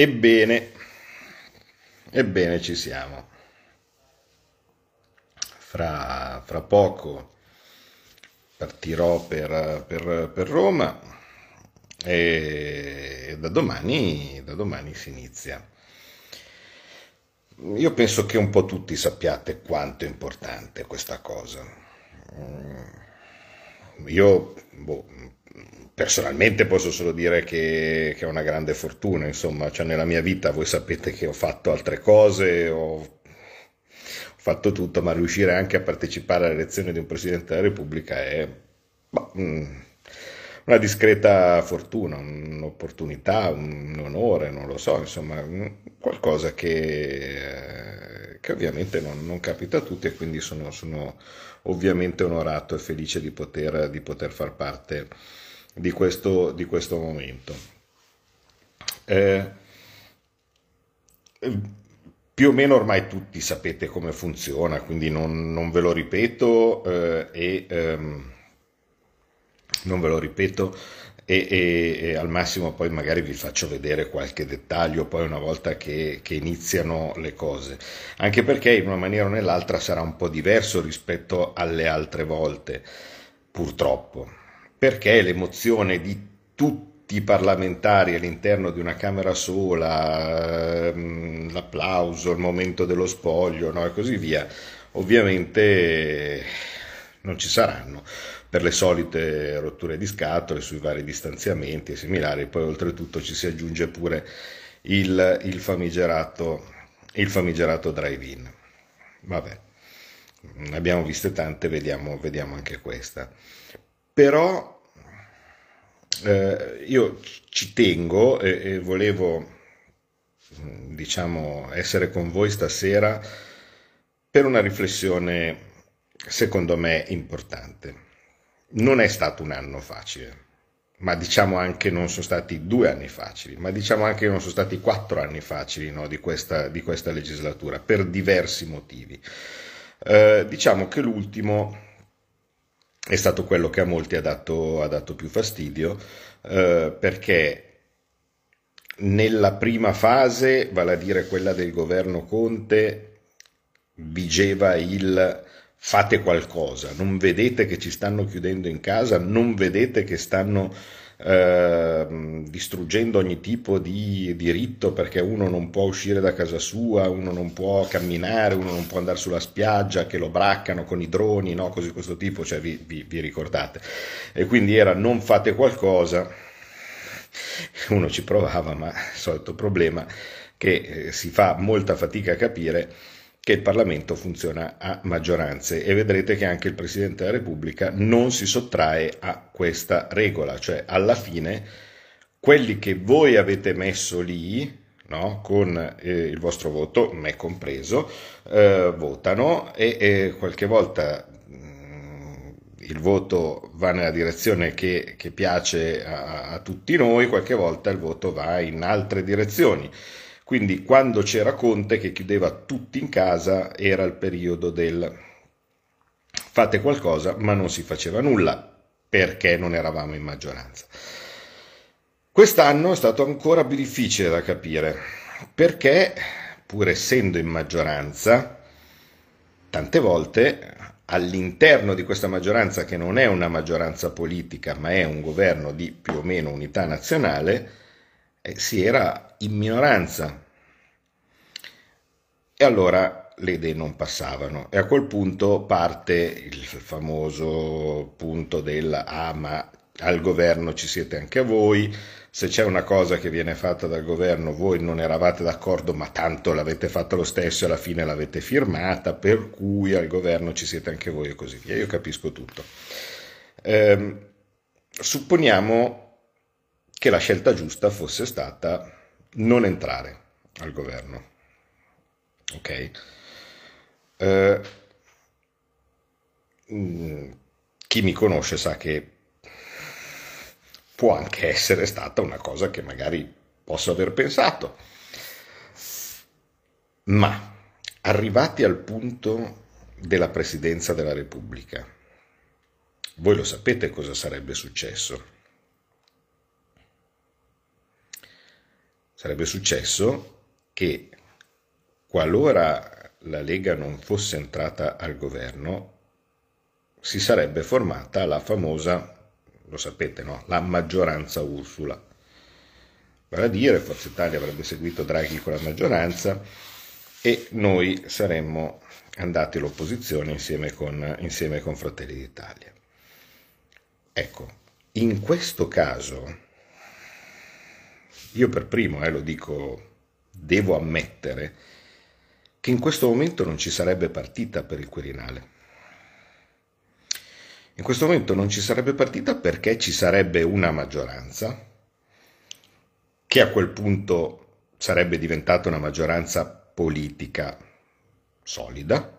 Ebbene, ebbene ci siamo. Fra, fra poco partirò per, per, per Roma e da domani, da domani si inizia. Io penso che un po' tutti sappiate quanto è importante questa cosa. Io boh, personalmente posso solo dire che, che, è una grande fortuna, insomma, cioè nella mia vita voi sapete che ho fatto altre cose, ho, ho fatto tutto, ma riuscire anche a partecipare all'elezione di un Presidente della Repubblica è bah, una discreta fortuna, un'opportunità, un onore, non lo so, insomma, qualcosa che, che ovviamente non, non, capita a tutti e quindi sono, sono ovviamente onorato e felice di poter, di poter far parte di questo, di questo momento. Eh, più o meno ormai tutti sapete come funziona, quindi non, non ve lo ripeto eh, e ehm, non ve lo ripeto e, e, e, al massimo poi magari vi faccio vedere qualche dettaglio poi una volta che, che, iniziano le cose anche perché in una maniera o nell'altra sarà un po' diverso rispetto alle altre volte purtroppo perché l'emozione di tutti i parlamentari all'interno di una Camera sola, ehm, l'applauso, il momento dello spoglio no? e così via, ovviamente non ci saranno per le solite rotture di scatole sui vari distanziamenti e similari, poi oltretutto ci si aggiunge pure il, il famigerato, il famigerato drive-in. Vabbè, ne abbiamo viste tante, vediamo, vediamo anche questa però eh, io ci tengo e, e volevo diciamo essere con voi stasera per una riflessione secondo me importante. Non è stato un anno facile, ma diciamo anche non sono stati due anni facili, ma diciamo anche che non sono stati quattro anni facili no, di, questa, di, questa, legislatura per diversi motivi. Eh, diciamo che l'ultimo è stato quello che a molti ha dato, ha dato più fastidio eh, perché nella prima fase, vale a dire quella del governo Conte, vigeva il fate qualcosa, non vedete che ci stanno chiudendo in casa, non vedete che stanno Ehm, distruggendo ogni tipo di diritto perché uno non può uscire da casa sua, uno non può camminare, uno non può andare sulla spiaggia, che lo braccano con i droni, no? così questo tipo, cioè vi, vi, vi ricordate. E quindi era non fate qualcosa, uno ci provava, ma il solito problema che eh, si fa molta fatica a capire che il Parlamento funziona a maggioranze e vedrete che anche il Presidente della Repubblica non si sottrae a questa regola, cioè alla fine quelli che voi avete messo lì, no, con eh, il vostro voto, me compreso, eh, votano e, e, qualche volta mh, mm, il voto va nella direzione che, che piace a, a tutti noi, qualche volta il voto va in altre direzioni. Quindi quando c'era Conte che chiudeva tutti in casa era il periodo del fate qualcosa ma non si faceva nulla perché non eravamo in maggioranza. Quest'anno è stato ancora più difficile da capire perché pur essendo in maggioranza tante volte all'interno di questa maggioranza che non è una maggioranza politica ma è un governo di più o meno unità nazionale eh, si era in minoranza. E allora le idee non passavano e a quel punto parte il famoso punto del ah ma al governo ci siete anche voi, se c'è una cosa che viene fatta dal governo voi non eravate d'accordo ma tanto l'avete fatta lo stesso e alla fine l'avete firmata, per cui al governo ci siete anche voi e così via. Io capisco tutto. Eh, supponiamo che la scelta giusta fosse stata non entrare al governo. Ok? Eh, mm, chi mi conosce sa che può anche essere stata una cosa che magari posso aver pensato. Ma arrivati al punto della presidenza della Repubblica, voi lo sapete cosa sarebbe successo? Sarebbe successo che qualora la Lega non fosse entrata al governo, si sarebbe formata la famosa, lo sapete, no? la maggioranza Ursula. Vale a dire, Forza Italia avrebbe seguito Draghi con la maggioranza e noi saremmo andati all'opposizione insieme con, insieme con Fratelli d'Italia. Ecco, in questo caso, io per primo eh, lo dico, devo ammettere che in questo momento non ci sarebbe partita per il Quirinale. In questo momento non ci sarebbe partita perché ci sarebbe una maggioranza che a quel punto sarebbe diventata una maggioranza politica solida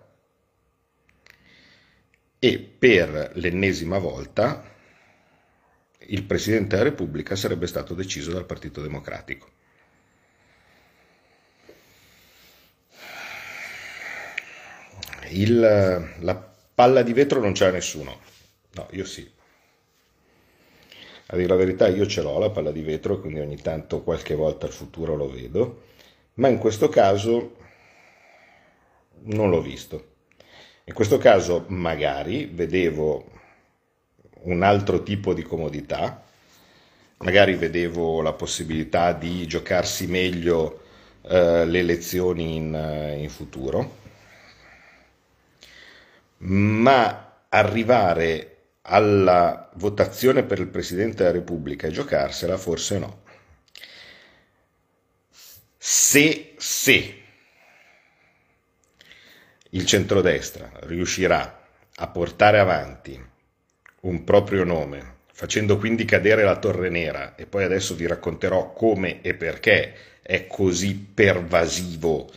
e per l'ennesima volta il Presidente della Repubblica sarebbe stato deciso dal Partito Democratico. Il, la palla di vetro non c'era nessuno, no, io sì. A dire la verità io ce l'ho la palla di vetro, quindi ogni tanto qualche volta al futuro lo vedo, ma in questo caso non l'ho visto. In questo caso magari vedevo un altro tipo di comodità, magari vedevo la possibilità di giocarsi meglio eh, le elezioni in, eh, in futuro, ma arrivare alla votazione per il Presidente della Repubblica e giocarsela forse no. Se, se il centrodestra riuscirà a portare avanti un proprio nome, facendo quindi cadere la Torre Nera, e poi adesso vi racconterò come e perché è così pervasivo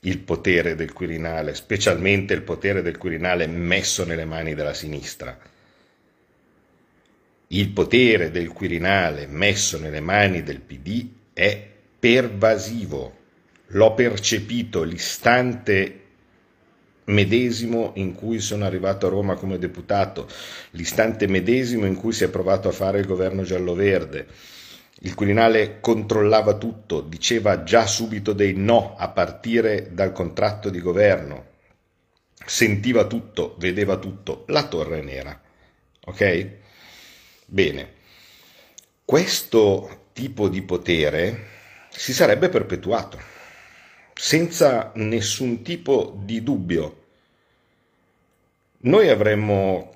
il potere del Quirinale, specialmente il potere del Quirinale messo nelle mani della sinistra. Il potere del Quirinale messo nelle mani del PD è pervasivo. L'ho percepito l'istante medesimo in cui sono arrivato a Roma come deputato, l'istante medesimo in cui si è provato a fare il governo giallo-verde. Il Quirinale controllava tutto, diceva già subito dei no a partire dal contratto di governo, sentiva tutto, vedeva tutto, la torre nera. Ok? Bene, questo tipo di potere si sarebbe perpetuato senza nessun tipo di dubbio. Noi avremmo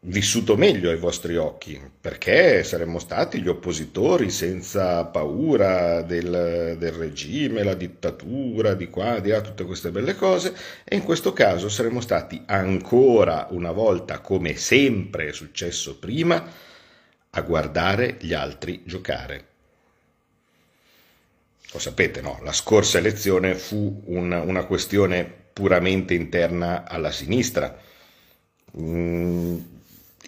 vissuto meglio ai vostri occhi, perché saremmo stati gli oppositori senza paura del, del, regime, la dittatura, di qua, di là, tutte queste belle cose, e in questo caso saremmo stati ancora una volta, come sempre è successo prima, a guardare gli altri giocare. Lo sapete, no? La scorsa elezione fu una, una questione puramente interna alla sinistra. Mm,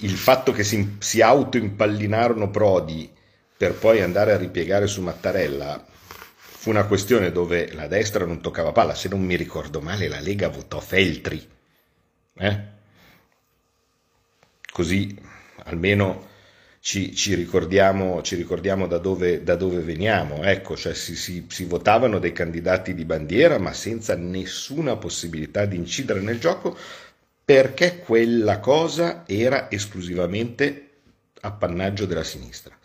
il fatto che si, si autoimpallinarono Prodi per poi andare a ripiegare su Mattarella fu una questione dove la destra non toccava palla. Se non mi ricordo male, la Lega votò Feltri. Eh? Così almeno ci, ci, ricordiamo, ci ricordiamo da, dove, da, dove, veniamo, ecco, cioè si, si, si, votavano dei candidati di bandiera ma senza nessuna possibilità di incidere nel gioco perché quella cosa era esclusivamente appannaggio della sinistra.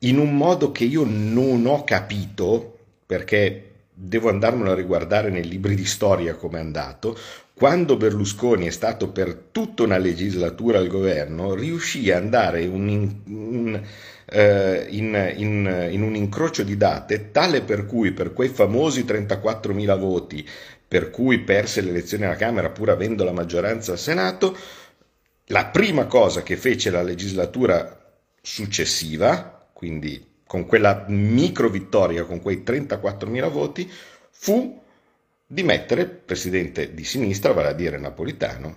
In un modo che io non ho capito, perché devo andarmelo a riguardare nei libri di storia come è andato, quando Berlusconi è stato per tutta una legislatura al governo, riuscì ad andare un, un, eh, in, in, in, un incrocio di date tale per cui per quei famosi 34.000 voti per cui perse le elezioni alla Camera pur avendo la maggioranza al Senato, la prima cosa che fece la legislatura successiva, quindi con quella micro vittoria, con quei 34.000 voti, fu di mettere il presidente di sinistra, vale a dire Napolitano,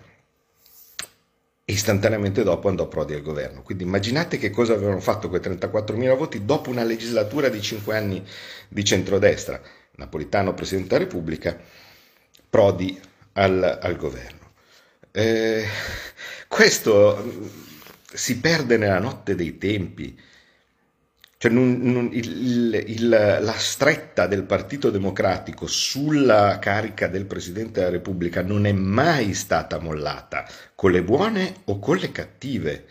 e istantaneamente dopo andò Prodi al governo. Quindi immaginate che cosa avevano fatto quei 34.000 voti dopo una legislatura di 5 anni di centrodestra. Napolitano Presidente della Repubblica, Prodi al, al governo. Eh, questo si perde nella notte dei tempi. Cioè non, non, il, il, la stretta del Partito Democratico sulla carica del Presidente della Repubblica non è mai stata mollata, con le buone o con le cattive.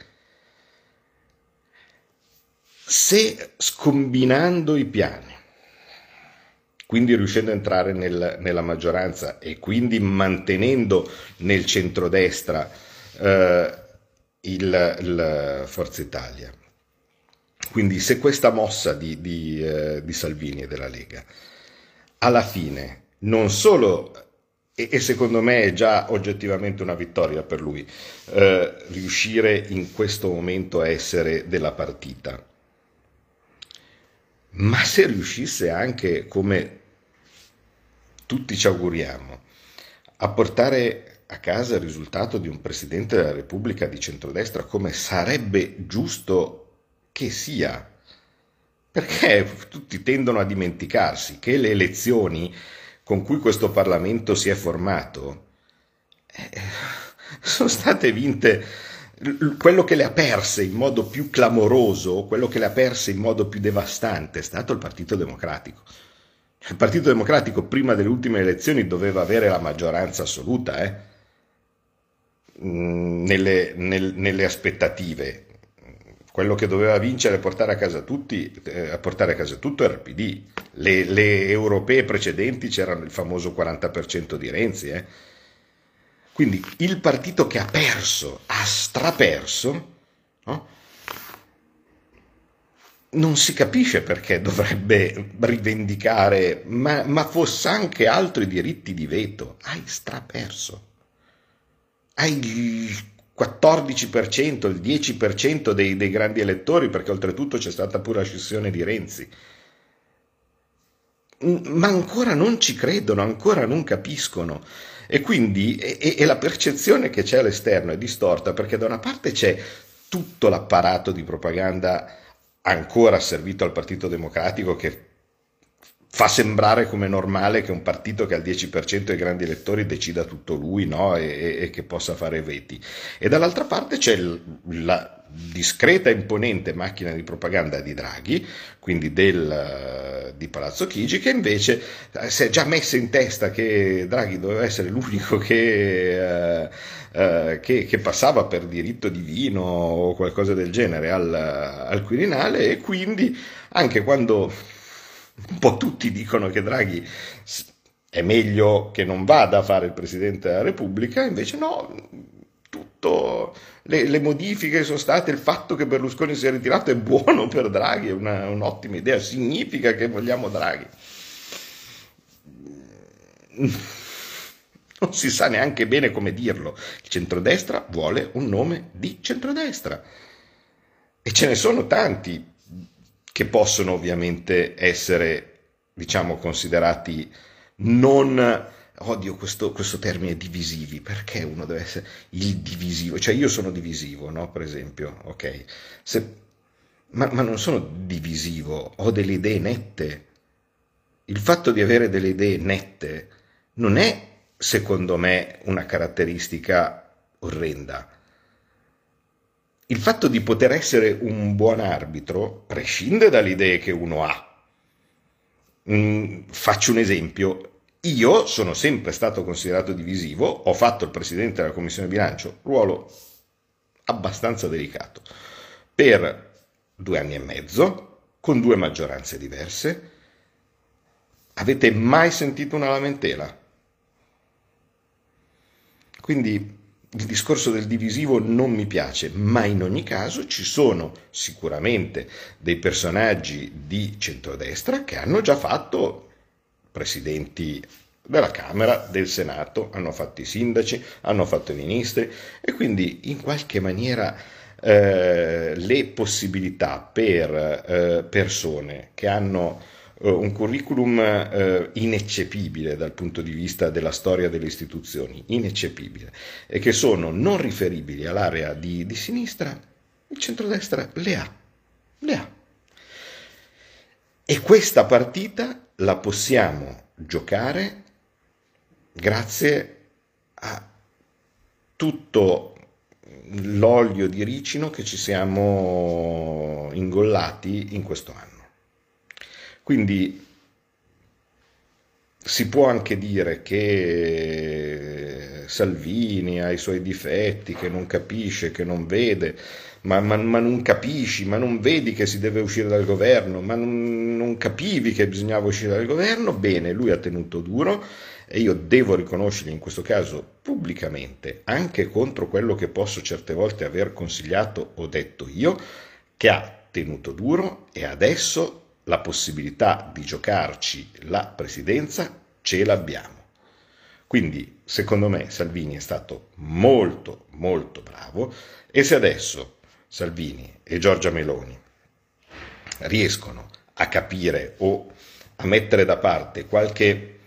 Se scombinando i piani, quindi riuscendo a entrare nel, nella maggioranza e quindi mantenendo nel centrodestra eh, il, il Forza Italia, quindi se questa mossa di, di, eh, di Salvini e della Lega alla fine non solo e, e, secondo me è già oggettivamente una vittoria per lui eh, riuscire in questo momento a essere della partita. Ma se riuscisse anche, come tutti ci auguriamo, a portare a casa il risultato di un Presidente della Repubblica di centrodestra come sarebbe giusto che sia, perché tutti tendono a dimenticarsi che le elezioni con cui questo Parlamento si è formato eh, sono state vinte, quello che le ha perse in modo più clamoroso, quello che le ha perse in modo più devastante è stato il Partito Democratico. Il Partito Democratico prima delle ultime elezioni doveva avere la maggioranza assoluta, eh? Mm, nelle, nel, nelle aspettative quello che doveva vincere e portare a casa tutti, eh, a portare a casa tutto era il PD. Le, le europee precedenti c'erano il famoso 40% di Renzi. Eh. Quindi il partito che ha perso, ha straperso, no? non si capisce perché dovrebbe rivendicare, ma, ma fosse anche altri diritti di veto. Hai straperso. Hai il 14%, il 10% dei, dei grandi elettori, perché oltretutto c'è stata pure la scissione di Renzi. Ma ancora non ci credono, ancora non capiscono. E quindi e, e la percezione che c'è all'esterno è distorta perché da una parte c'è tutto l'apparato di propaganda ancora servito al Partito Democratico che fa sembrare come normale che un partito che ha il 10% dei grandi elettori decida tutto lui no? e, e, che possa fare veti. E dall'altra parte c'è la discreta e imponente macchina di propaganda di Draghi, quindi del, di Palazzo Chigi, che invece eh, si è già messa in testa che Draghi doveva essere l'unico che, uh, uh, che, che passava per diritto divino o qualcosa del genere al, al Quirinale e quindi anche quando un po' tutti dicono che Draghi è meglio che non vada a fare il Presidente della Repubblica, invece no, tutto, le, le, modifiche sono state, il fatto che Berlusconi si è ritirato è buono per Draghi, è una, un'ottima idea, significa che vogliamo Draghi. Non si sa neanche bene come dirlo. Il centrodestra vuole un nome di centrodestra. E ce ne sono tanti che possono ovviamente essere, diciamo, considerati non odio questo, questo, termine divisivi, perché uno deve essere il divisivo? Cioè io sono divisivo, no? Per esempio, ok? Se, ma, ma, non sono divisivo, ho delle idee nette. Il fatto di avere delle idee nette non è, secondo me, una caratteristica orrenda il fatto di poter essere un buon arbitro prescinde dalle idee che uno ha. Mm, faccio un esempio. Io sono sempre stato considerato divisivo, ho fatto il presidente della commissione bilancio, ruolo abbastanza delicato, per due anni e mezzo, con due maggioranze diverse. Avete mai sentito una lamentela? Quindi il discorso del divisivo non mi piace, ma in ogni caso ci sono sicuramente dei personaggi di centrodestra che hanno già fatto presidenti della Camera, del Senato, hanno fatto i sindaci, hanno fatto i ministri e quindi in qualche maniera eh, le possibilità per eh, persone che hanno un curriculum eh, ineccepibile dal punto di vista della storia delle istituzioni, ineccepibile, e che sono non riferibili all'area di, di sinistra, il centrodestra le ha, le ha. E questa partita la possiamo giocare grazie a tutto l'olio di ricino che ci siamo ingollati in questo anno. Quindi si può anche dire che Salvini ha i suoi difetti, che non capisce, che non vede, ma, ma, ma non capisci, ma non vedi che si deve uscire dal governo, ma non, non capivi che bisognava uscire dal governo, bene, lui ha tenuto duro e io devo riconoscergli in questo caso pubblicamente, anche contro quello che posso certe volte aver consigliato o detto io, che ha tenuto duro e adesso la possibilità di giocarci la presidenza ce l'abbiamo. Quindi, secondo me, Salvini è stato molto, molto bravo e se adesso Salvini e Giorgia Meloni riescono a capire o a mettere da parte qualche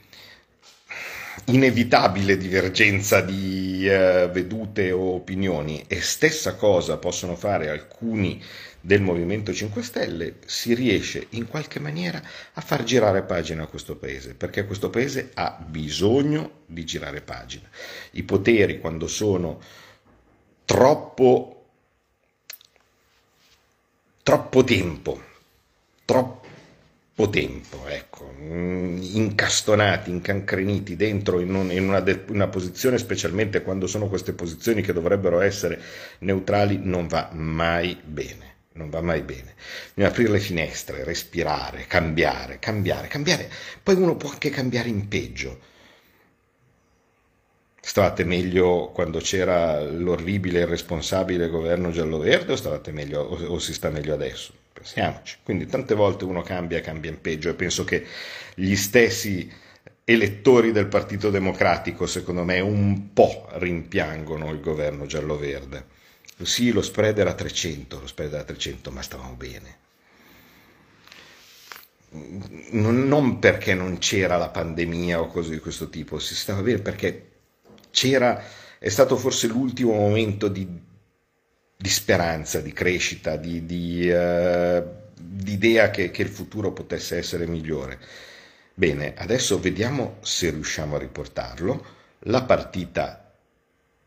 inevitabile divergenza di uh, vedute o opinioni e stessa cosa possono fare alcuni del Movimento 5 Stelle, si riesce in qualche maniera a far girare pagina a questo paese, perché questo paese ha bisogno di girare pagina. I poteri quando sono troppo, troppo tempo, troppo tempo, ecco, incastonati, incancreniti dentro in, un, in una, de, una, posizione, specialmente quando sono queste posizioni che dovrebbero essere neutrali, non va mai bene non va mai bene. Bisogna aprire le finestre, respirare, cambiare, cambiare, cambiare. Poi uno può anche cambiare in peggio. Stavate meglio quando c'era l'orribile e irresponsabile governo giallo-verde o, meglio, o, o si sta meglio adesso? Pensiamoci. Quindi tante volte uno cambia, cambia in peggio e penso che gli stessi elettori del Partito Democratico, secondo me, un po' rimpiangono il governo giallo-verde sì, lo spread era 300, lo spread era 300, ma stavamo bene. Non perché non c'era la pandemia o cose di questo tipo, si stava bene perché c'era, è stato forse l'ultimo momento di, di speranza, di crescita, di, di, uh, idea che, che il futuro potesse essere migliore. Bene, adesso vediamo se riusciamo a riportarlo. La partita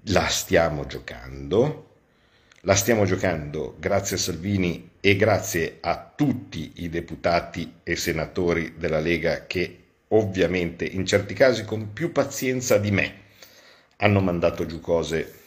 la stiamo giocando, la stiamo giocando grazie a Salvini e grazie a tutti i deputati e senatori della Lega che ovviamente in certi casi con più pazienza di me hanno mandato giù cose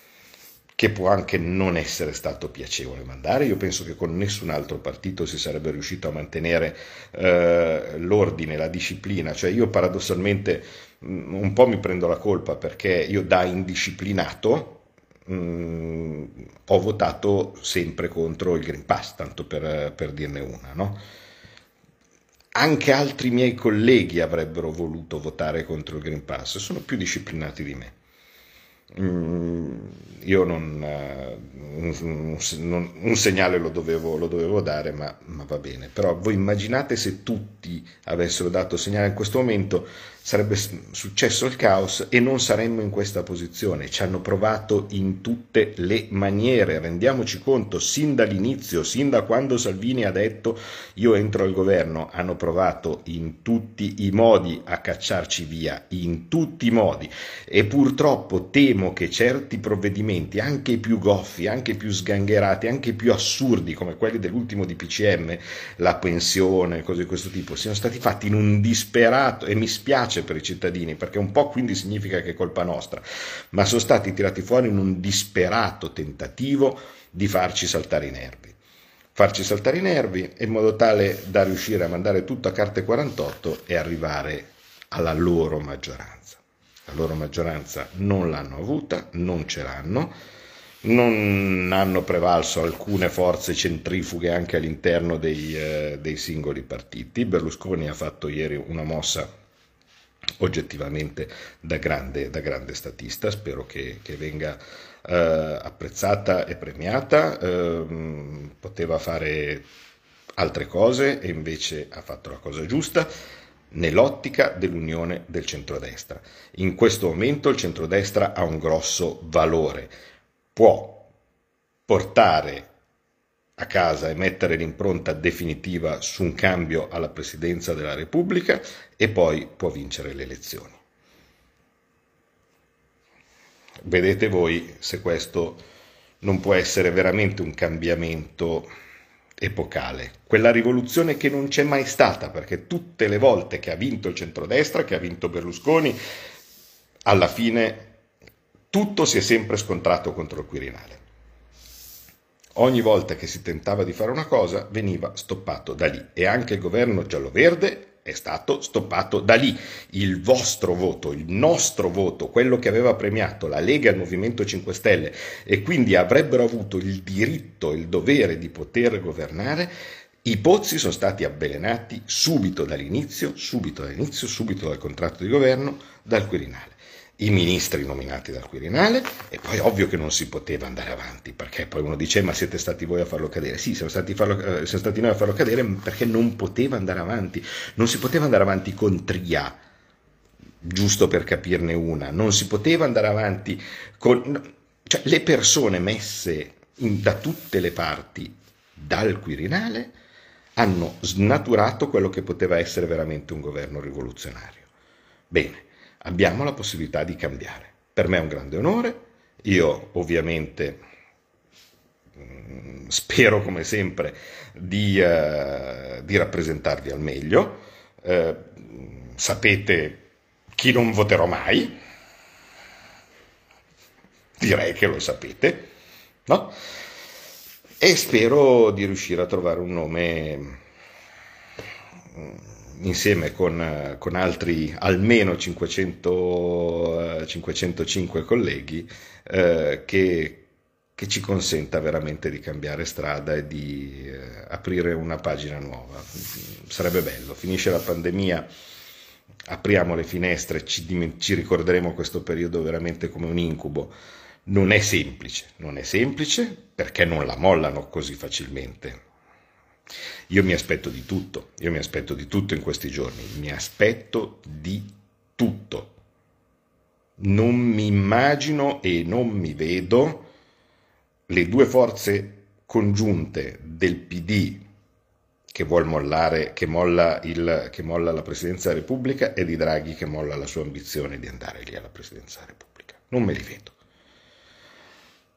che può anche non essere stato piacevole mandare. Io penso che con nessun altro partito si sarebbe riuscito a mantenere eh, l'ordine, la disciplina. Cioè io paradossalmente mm, un po' mi prendo la colpa perché io da indisciplinato mh, mm, ho votato sempre contro il Green Pass, tanto per, per dirne una, no? Anche altri miei colleghi avrebbero voluto votare contro il Green Pass, sono più disciplinati di me. Mm, io non, un, un, un, segnale lo dovevo, lo dovevo dare, ma, ma, va bene. Però voi immaginate se tutti avessero dato segnale in questo momento, sarebbe successo il caos e non saremmo in questa posizione. Ci hanno provato in tutte le maniere, rendiamoci conto, sin dall'inizio, sin da quando Salvini ha detto io entro al governo, hanno provato in tutti i modi a cacciarci via, in tutti i modi. E purtroppo temo che certi provvedimenti, anche più goffi, anche più sgangherati, anche più assurdi, come quelli dell'ultimo DPCM, la pensione, cose di questo tipo, siano stati fatti in un disperato, e mi spiace, piace per i cittadini, perché un po' quindi significa che è colpa nostra, ma sono stati tirati fuori in un disperato tentativo di farci saltare i nervi. Farci saltare i nervi in modo tale da riuscire a mandare tutto a carte 48 e arrivare alla loro maggioranza. La loro maggioranza non l'hanno avuta, non ce l'hanno, non hanno prevalso alcune forze centrifughe anche all'interno dei, eh, dei, singoli partiti. Berlusconi ha fatto ieri una mossa oggettivamente da grande, da grande statista, spero che, che venga eh, apprezzata e premiata, eh, poteva fare altre cose e invece ha fatto la cosa giusta nell'ottica dell'unione del centrodestra. In questo momento il centrodestra ha un grosso valore, può portare a casa e mettere l'impronta definitiva su un cambio alla presidenza della Repubblica e poi può vincere le elezioni. Vedete voi se questo non può essere veramente un cambiamento epocale, quella rivoluzione che non c'è mai stata, perché tutte le volte che ha vinto il centrodestra, che ha vinto Berlusconi, alla fine tutto si è sempre scontrato contro il Quirinale. Ogni volta che si tentava di fare una cosa veniva stoppato da lì e anche il governo giallo-verde è stato stoppato da lì. Il vostro voto, il nostro voto, quello che aveva premiato la Lega e il Movimento 5 Stelle e quindi avrebbero avuto il diritto e il dovere di poter governare, i pozzi sono stati avvelenati subito dall'inizio, subito dall'inizio, subito dal contratto di governo, dal Quirinale i ministri nominati dal Quirinale e poi ovvio che non si poteva andare avanti perché poi uno dice ma siete stati voi a farlo cadere? Sì siamo stati, farlo, eh, siamo stati noi a farlo cadere perché non poteva andare avanti non si poteva andare avanti con Tria giusto per capirne una non si poteva andare avanti con cioè, le persone messe in, da tutte le parti dal Quirinale hanno snaturato quello che poteva essere veramente un governo rivoluzionario. Bene abbiamo la possibilità di cambiare. Per me è un grande onore, io ovviamente mm, spero come sempre di, uh, di rappresentarvi al meglio, uh, sapete chi non voterò mai, direi che lo sapete, no? E spero di riuscire a trovare un nome mm, insieme con, con altri almeno 500, 505 colleghi eh, che, che, ci consenta veramente di cambiare strada e di eh, aprire una pagina nuova. Sarebbe bello, finisce la pandemia, apriamo le finestre, ci, ci ricorderemo questo periodo veramente come un incubo. Non è semplice, non è semplice perché non la mollano così facilmente io mi aspetto di tutto, io mi aspetto di tutto in questi giorni, mi aspetto di tutto. Non mi immagino e non mi vedo le due forze congiunte del PD che vuol mollare, che molla, il, che molla la Presidenza della Repubblica e di Draghi che molla la sua ambizione di andare lì alla Presidenza della Repubblica. Non me li vedo.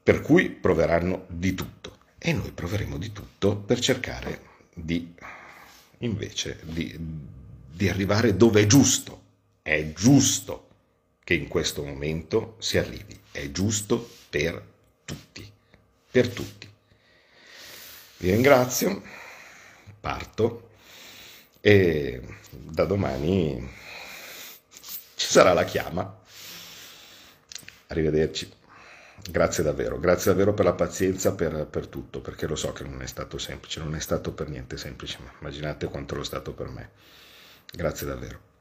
Per cui proveranno di tutto e noi proveremo di tutto per cercare di invece di, di arrivare dove è giusto. È giusto che in questo momento si arrivi, è giusto per tutti, per tutti. Vi ringrazio, parto e da domani ci sarà la chiama. Arrivederci. Grazie davvero, grazie davvero per la pazienza, per, per, tutto, perché lo so che non è stato semplice, non è stato per niente semplice, ma immaginate quanto lo è stato per me. Grazie davvero.